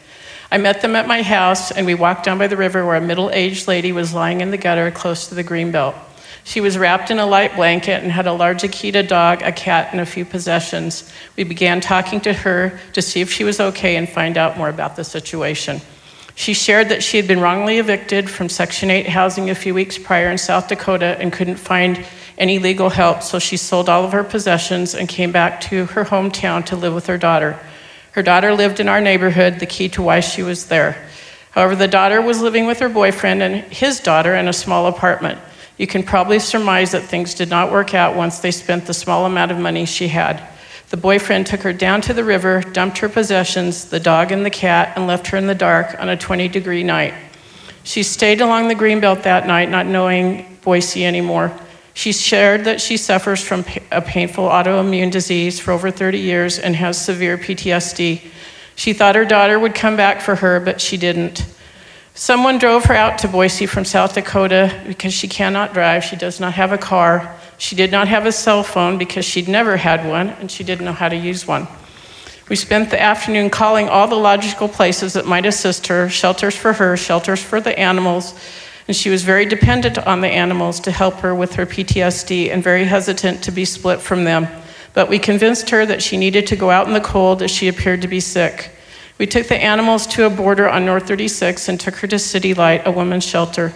I met them at my house and we walked down by the river where a middle aged lady was lying in the gutter close to the greenbelt. She was wrapped in a light blanket and had a large Akita dog, a cat, and a few possessions. We began talking to her to see if she was okay and find out more about the situation. She shared that she had been wrongly evicted from Section 8 housing a few weeks prior in South Dakota and couldn't find any legal help, so she sold all of her possessions and came back to her hometown to live with her daughter. Her daughter lived in our neighborhood, the key to why she was there. However, the daughter was living with her boyfriend and his daughter in a small apartment. You can probably surmise that things did not work out once they spent the small amount of money she had. The boyfriend took her down to the river, dumped her possessions, the dog and the cat, and left her in the dark on a 20 degree night. She stayed along the greenbelt that night, not knowing Boise anymore. She shared that she suffers from a painful autoimmune disease for over 30 years and has severe PTSD. She thought her daughter would come back for her, but she didn't. Someone drove her out to Boise from South Dakota because she cannot drive. She does not have a car. She did not have a cell phone because she'd never had one and she didn't know how to use one. We spent the afternoon calling all the logical places that might assist her shelters for her, shelters for the animals, and she was very dependent on the animals to help her with her PTSD and very hesitant to be split from them. But we convinced her that she needed to go out in the cold as she appeared to be sick. We took the animals to a border on North 36 and took her to City Light, a women's shelter.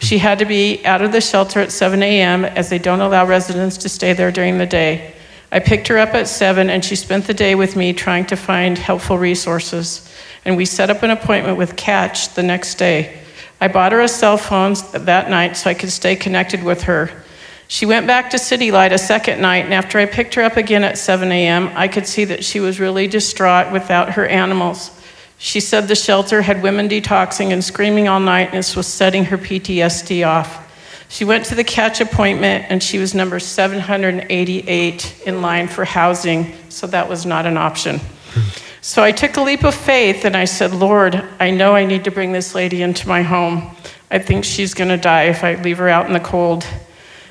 She had to be out of the shelter at 7 a.m. as they don't allow residents to stay there during the day. I picked her up at 7 and she spent the day with me trying to find helpful resources. And we set up an appointment with Catch the next day. I bought her a cell phone that night so I could stay connected with her. She went back to City Light a second night, and after I picked her up again at 7 a.m., I could see that she was really distraught without her animals. She said the shelter had women detoxing and screaming all night, and this was setting her PTSD off. She went to the catch appointment, and she was number 788 in line for housing, so that was not an option. So I took a leap of faith and I said, Lord, I know I need to bring this lady into my home. I think she's going to die if I leave her out in the cold.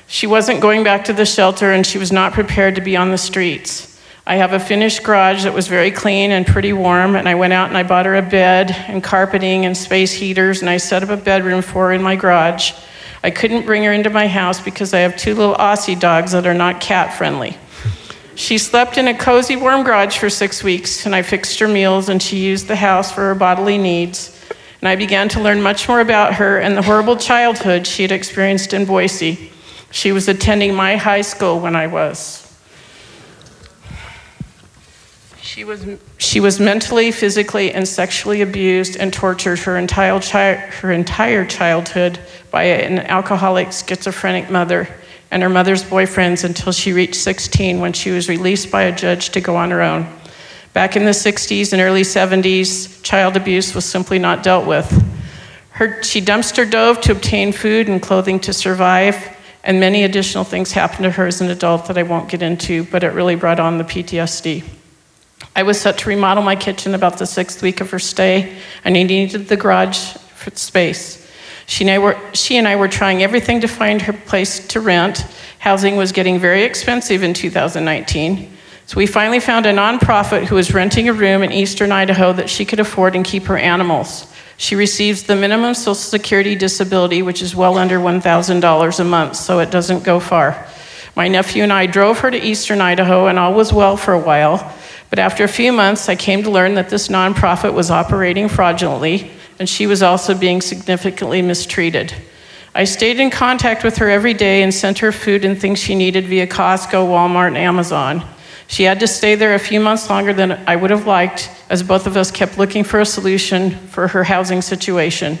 She wasn't going back to the shelter and she was not prepared to be on the streets. I have a finished garage that was very clean and pretty warm, and I went out and I bought her a bed and carpeting and space heaters, and I set up a bedroom for her in my garage. I couldn't bring her into my house because I have two little Aussie dogs that are not cat friendly. She slept in a cozy, warm garage for six weeks, and I fixed her meals, and she used the house for her bodily needs. And I began to learn much more about her and the horrible childhood she had experienced in Boise. She was attending my high school when I was. She was, she was mentally, physically, and sexually abused and tortured her entire, her entire childhood by an alcoholic, schizophrenic mother and her mother's boyfriends until she reached 16 when she was released by a judge to go on her own. Back in the 60s and early 70s, child abuse was simply not dealt with. Her, she dumpster dove to obtain food and clothing to survive, and many additional things happened to her as an adult that I won't get into, but it really brought on the PTSD. I was set to remodel my kitchen about the sixth week of her stay, and I needed the garage space. She and, I were, she and I were trying everything to find her place to rent. Housing was getting very expensive in 2019. So we finally found a nonprofit who was renting a room in eastern Idaho that she could afford and keep her animals. She receives the minimum Social Security disability, which is well under $1,000 a month, so it doesn't go far. My nephew and I drove her to eastern Idaho, and all was well for a while. But after a few months, I came to learn that this nonprofit was operating fraudulently and she was also being significantly mistreated. I stayed in contact with her every day and sent her food and things she needed via Costco, Walmart, and Amazon. She had to stay there a few months longer than I would have liked, as both of us kept looking for a solution for her housing situation.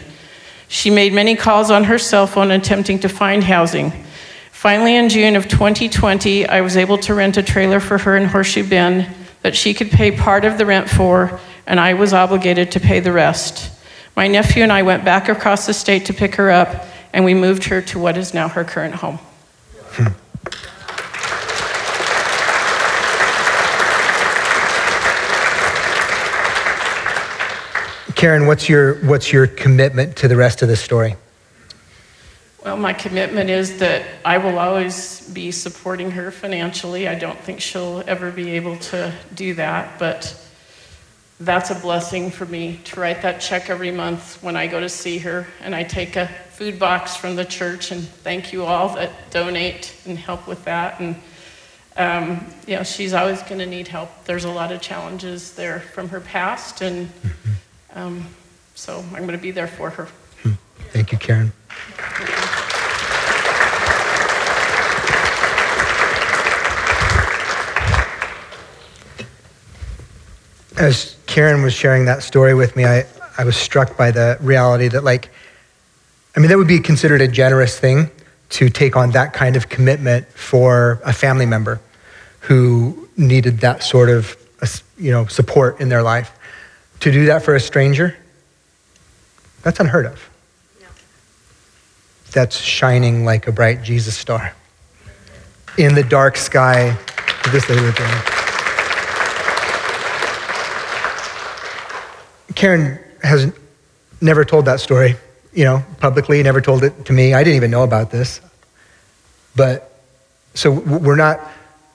She made many calls on her cell phone attempting to find housing. Finally, in June of 2020, I was able to rent a trailer for her in Horseshoe Bend that she could pay part of the rent for, and I was obligated to pay the rest. My nephew and I went back across the state to pick her up, and we moved her to what is now her current home. Hmm. Karen, what's your, what's your commitment to the rest of the story? Well, my commitment is that I will always be supporting her financially. I don't think she'll ever be able to do that, but that's a blessing for me to write that check every month when I go to see her. And I take a food box from the church and thank you all that donate and help with that. And, um, you know, she's always going to need help. There's a lot of challenges there from her past. And um, so I'm going to be there for her. Thank you, Karen. As Karen was sharing that story with me, I, I was struck by the reality that, like, I mean, that would be considered a generous thing to take on that kind of commitment for a family member who needed that sort of, uh, you know, support in their life. To do that for a stranger, that's unheard of. That's shining like a bright Jesus star in the dark sky this they lived. Karen has never told that story, you know, publicly, never told it to me. I didn't even know about this. But so we're not,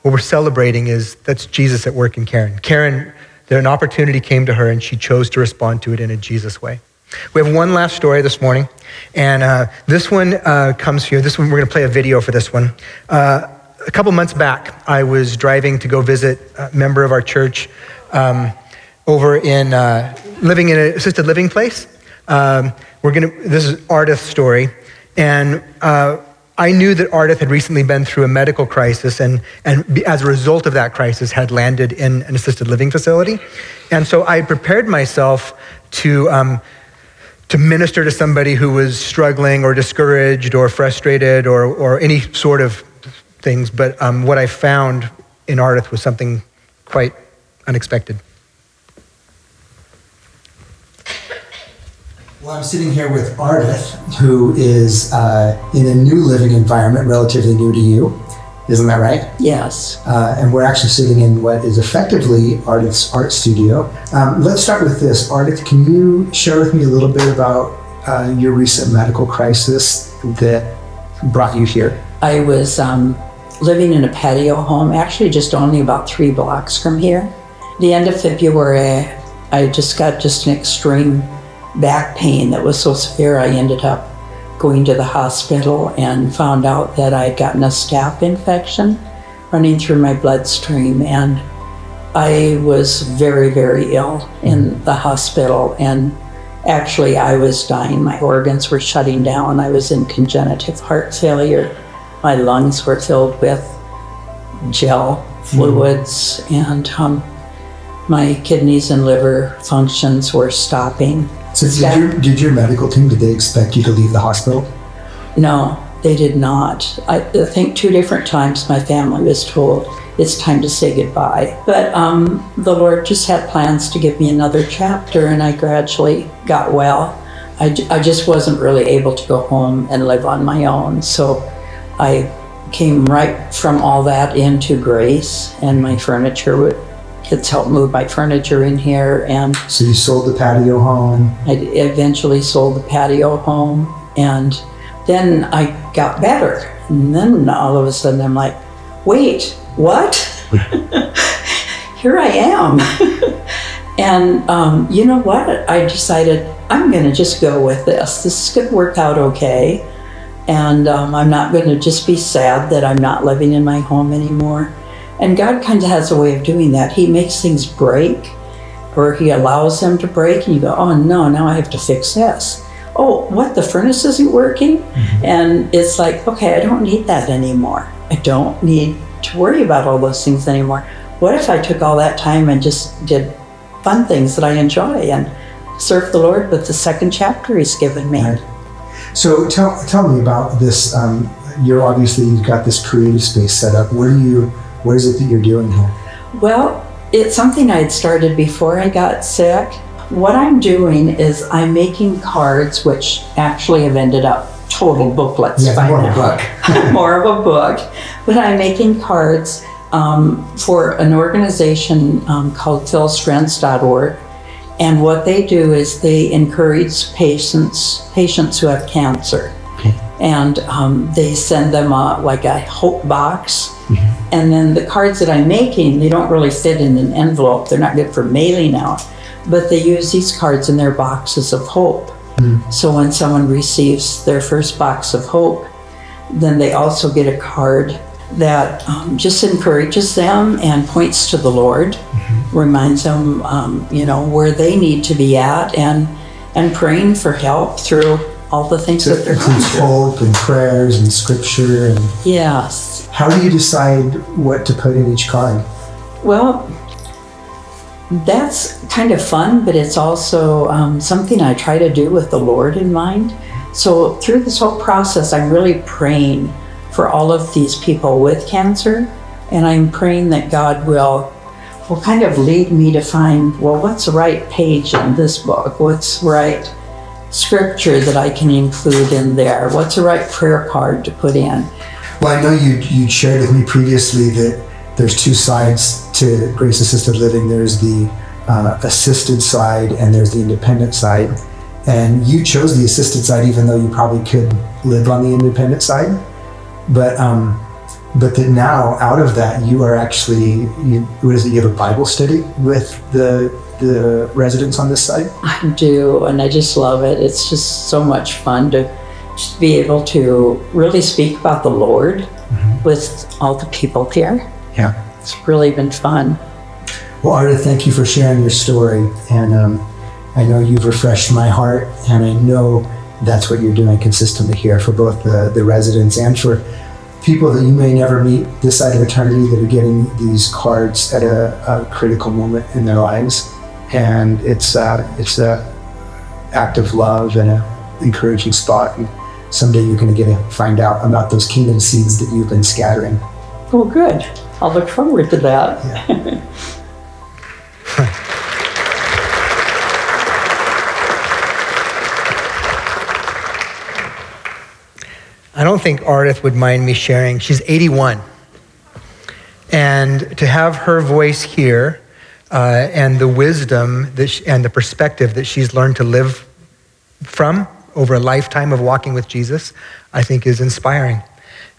what we're celebrating is that's Jesus at work in Karen. Karen, there an opportunity came to her and she chose to respond to it in a Jesus way. We have one last story this morning, and uh, this one uh, comes here. This one, we're going to play a video for this one. Uh, a couple months back, I was driving to go visit a member of our church um, over in uh, living in an assisted living place. Um, we're gonna. This is Ardith's story, and uh, I knew that Ardith had recently been through a medical crisis, and and as a result of that crisis, had landed in an assisted living facility, and so I prepared myself to. Um, to minister to somebody who was struggling or discouraged or frustrated or, or any sort of things. But um, what I found in Ardith was something quite unexpected. Well, I'm sitting here with Ardith, who is uh, in a new living environment, relatively new to you. Isn't that right? Yes. Uh, and we're actually sitting in what is effectively Ardith's art studio. Um, let's start with this. Ardith, can you share with me a little bit about uh, your recent medical crisis that brought you here? I was um, living in a patio home, actually just only about three blocks from here. The end of February, I just got just an extreme back pain that was so severe, I ended up going to the hospital and found out that I had gotten a staph infection running through my bloodstream. And I was very, very ill in the hospital. And actually, I was dying. My organs were shutting down. I was in congenitive heart failure. My lungs were filled with gel fluids, and um, my kidneys and liver functions were stopping. So did your, did your medical team, did they expect you to leave the hospital? No, they did not. I, I think two different times my family was told it's time to say goodbye. But um, the Lord just had plans to give me another chapter, and I gradually got well. I just wasn't really able to go home and live on my own. So I came right from all that into Grace, and my furniture would. Kids helped move my furniture in here, and So you sold the patio home. I eventually sold the patio home, and then I got better. And then all of a sudden, I'm like, wait, what? Here I am. and um, you know what? I decided I'm going to just go with this. This is going to work out okay. And um, I'm not going to just be sad that I'm not living in my home anymore. And God kind of has a way of doing that. He makes things break or he allows them to break, and you go, oh no, now I have to fix this. Oh, what? The furnace isn't working? And it's like, okay, I don't need that anymore. I don't need to worry about all those things anymore. What if I took all that time and just did fun things that I enjoy and serve the Lord with the second chapter He's given me? Right. So tell, tell me about this. Um, you're obviously, you've got this creative space set up. What are you, what is it that you're doing here? Well, it's something I had started before I got sick. What I'm doing is I'm making cards, which actually have ended up total booklets Yeah, by more of a book. more of a book. But I'm making cards um, for an organization um, called philsfriends.org. And what they do is they encourage patients patients who have cancer, and um, they send them a, like a hope box. And then the cards that I'm making, they don't really fit in an envelope. They're not good for mailing out, but they use these cards in their boxes of hope. So when someone receives their first box of hope, then they also get a card that um, just encourages them and points to the Lord, reminds them, um, you know, where they need to be at, and and praying for help through all the things So that they're includes hope and prayers and scripture. And Yes. how do you decide what to put in each card? Well, that's kind of fun, but it's also um, something I try to do with the Lord in mind. So through this whole process, I'm really praying for all of these people with cancer, and I'm praying that God will will kind of lead me to find well, what's the right page in this book? What's right scripture that I can include in there? What's the right prayer card to put in? Well, I know you you shared with me previously that there's two sides to Grace Assisted Living. There's the uh, assisted side and there's the independent side. and you chose the assisted side, even though you probably could live on the independent side. But um, but that now out of that you are actually you, what is it? You have a Bible study with the the residents on this site? I do, and I just love it. It's just so much fun to just be able to really speak about the Lord with all the people here. Yeah. It's really been fun. Well, Arda, thank you for sharing your story, and um, I know you've refreshed my heart, and I know that's what you're doing consistently here for both the, the residents and for people that you may never meet this side of eternity that are getting these cards at a, a critical moment in their lives, and it's uh, it's a act of love and a encouraging spot. And someday you're going to get to find out about those kingdom seeds that you've been scattering. Well, good. I'll look forward to that. I don't think Ardith would mind me sharing. She's 81. And to have her voice here uh, and the wisdom she, and the perspective that she's learned to live from over a lifetime of walking with Jesus, I think is inspiring.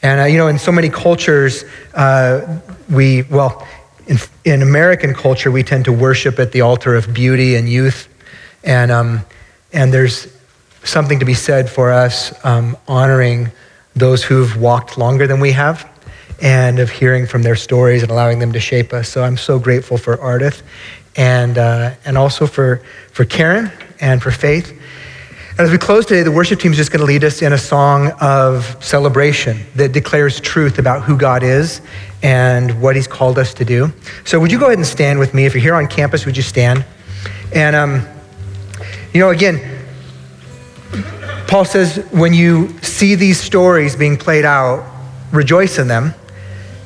And, uh, you know, in so many cultures, uh, we, well, in, in American culture, we tend to worship at the altar of beauty and youth. And, um, and there's something to be said for us um, honoring those who've walked longer than we have and of hearing from their stories and allowing them to shape us. So I'm so grateful for Ardith and, uh, and also for, for Karen and for Faith. And As we close today, the worship team is just going to lead us in a song of celebration that declares truth about who God is and what He's called us to do. So, would you go ahead and stand with me? If you're here on campus, would you stand? And, um, you know, again, Paul says, when you see these stories being played out, rejoice in them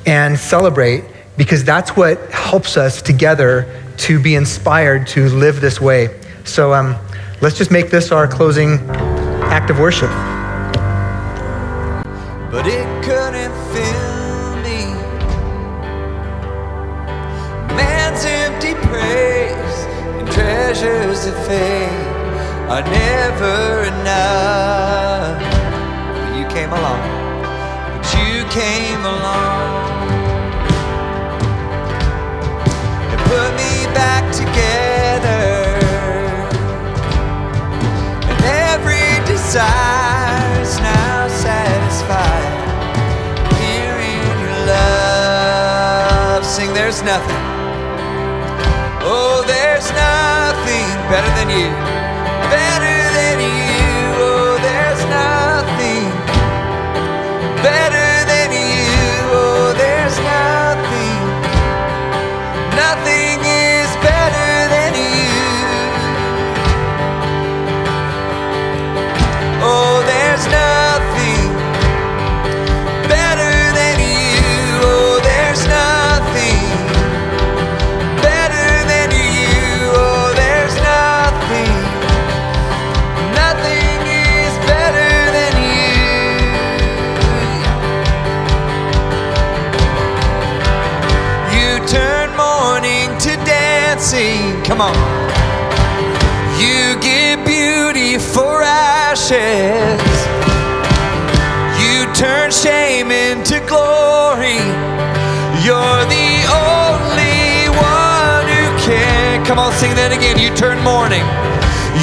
and celebrate because that's what helps us together to be inspired to live this way. So um, let's just make this our closing act of worship. but it couldn't fill me. Man's empty praise and treasures of are never enough. You came along, came along and put me back together. And every desire's now satisfied. Here in your love, sing there's nothing. Oh, there's nothing better than you. Better for ashes. You turn shame into glory. You're the only one who can. Come on, sing that again. You turn mourning.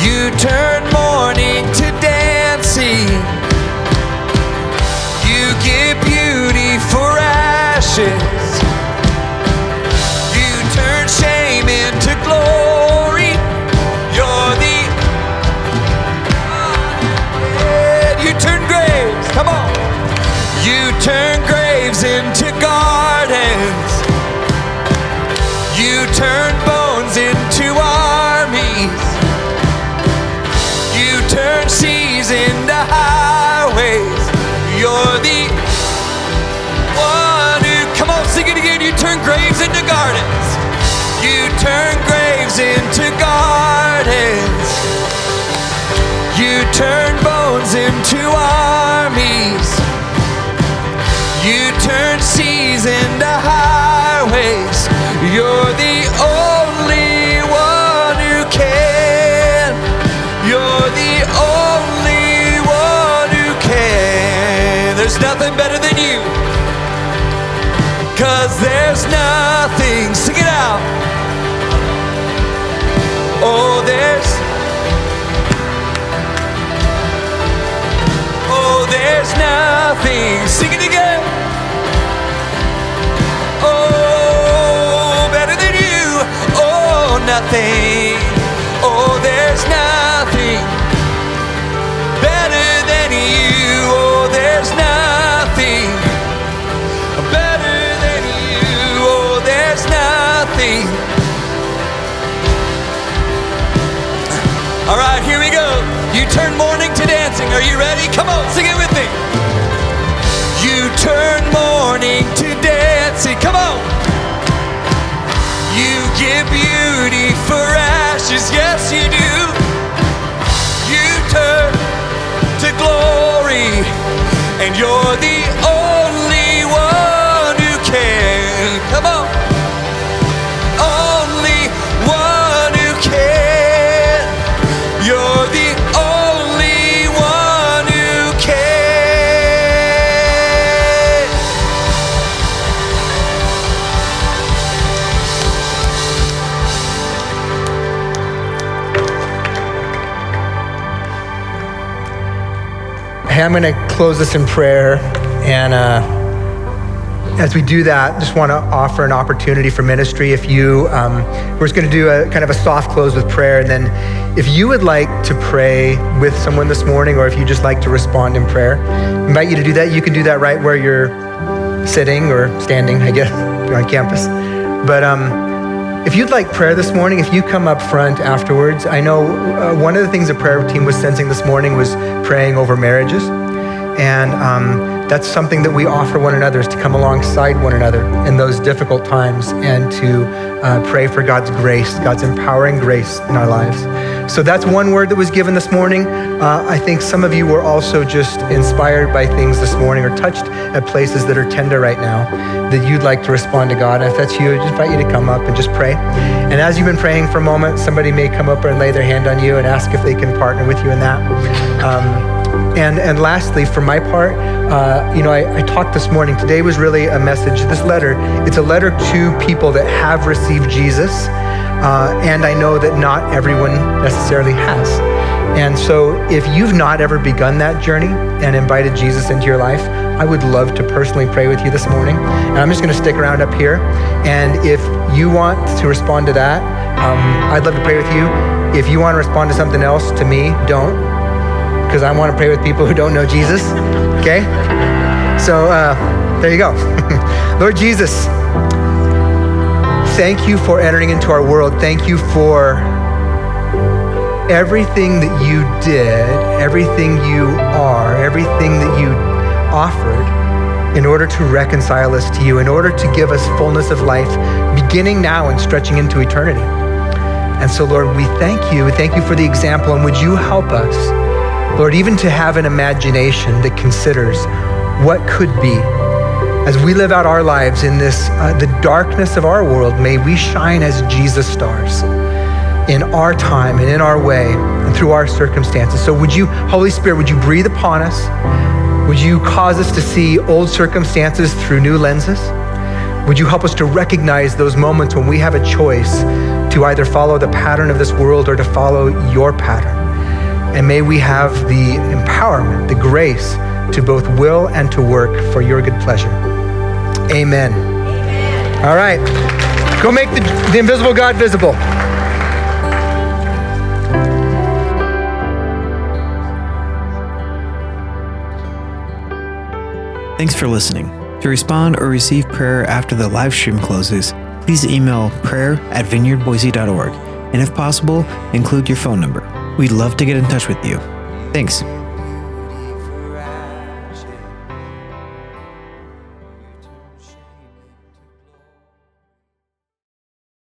You turn mourning to dancing. You give beauty for ashes. Nothing. Oh, there's nothing better than you. Oh, there's nothing better than you. Oh, there's nothing. All right, here we go. You turn mourning to dancing. Are you ready? Come on, sing it with me. You turn mourning You give I'm going to close this in prayer. And uh, as we do that, just want to offer an opportunity for ministry. If you, um, we're just going to do a kind of a soft close with prayer. And then if you would like to pray with someone this morning, or if you just like to respond in prayer, I invite you to do that. You can do that right where you're sitting or standing, I guess, on campus. But um, if you'd like prayer this morning, if you come up front afterwards, I know uh, one of the things the prayer team was sensing this morning was praying over marriages. And um, that's something that we offer one another is to come alongside one another in those difficult times and to uh, pray for God's grace, God's empowering grace in our lives. So that's one word that was given this morning. Uh, I think some of you were also just inspired by things this morning or touched at places that are tender right now that you'd like to respond to God. And if that's you, I just invite you to come up and just pray. And as you've been praying for a moment, somebody may come up and lay their hand on you and ask if they can partner with you in that. Um, and, and lastly, for my part, uh, you know, I, I talked this morning. Today was really a message. This letter, it's a letter to people that have received Jesus. Uh, and I know that not everyone necessarily has. And so, if you've not ever begun that journey and invited Jesus into your life, I would love to personally pray with you this morning. And I'm just going to stick around up here. And if you want to respond to that, um, I'd love to pray with you. If you want to respond to something else, to me, don't, because I want to pray with people who don't know Jesus. Okay? So, uh, there you go. Lord Jesus, thank you for entering into our world. Thank you for everything that you did, everything you are, everything that you offered in order to reconcile us to you, in order to give us fullness of life, beginning now and stretching into eternity. And so, Lord, we thank you. We thank you for the example, and would you help us, Lord, even to have an imagination that considers what could be. As we live out our lives in this, uh, the darkness of our world, may we shine as Jesus stars in our time and in our way and through our circumstances. So, would you, Holy Spirit, would you breathe upon us? Would you cause us to see old circumstances through new lenses? Would you help us to recognize those moments when we have a choice to either follow the pattern of this world or to follow your pattern? And may we have the empowerment, the grace to both will and to work for your good pleasure. Amen. All right. Go make the, the invisible God visible. Thanks for listening. To respond or receive prayer after the live stream closes, please email prayer at vineyardboise.org and if possible, include your phone number. We'd love to get in touch with you. Thanks.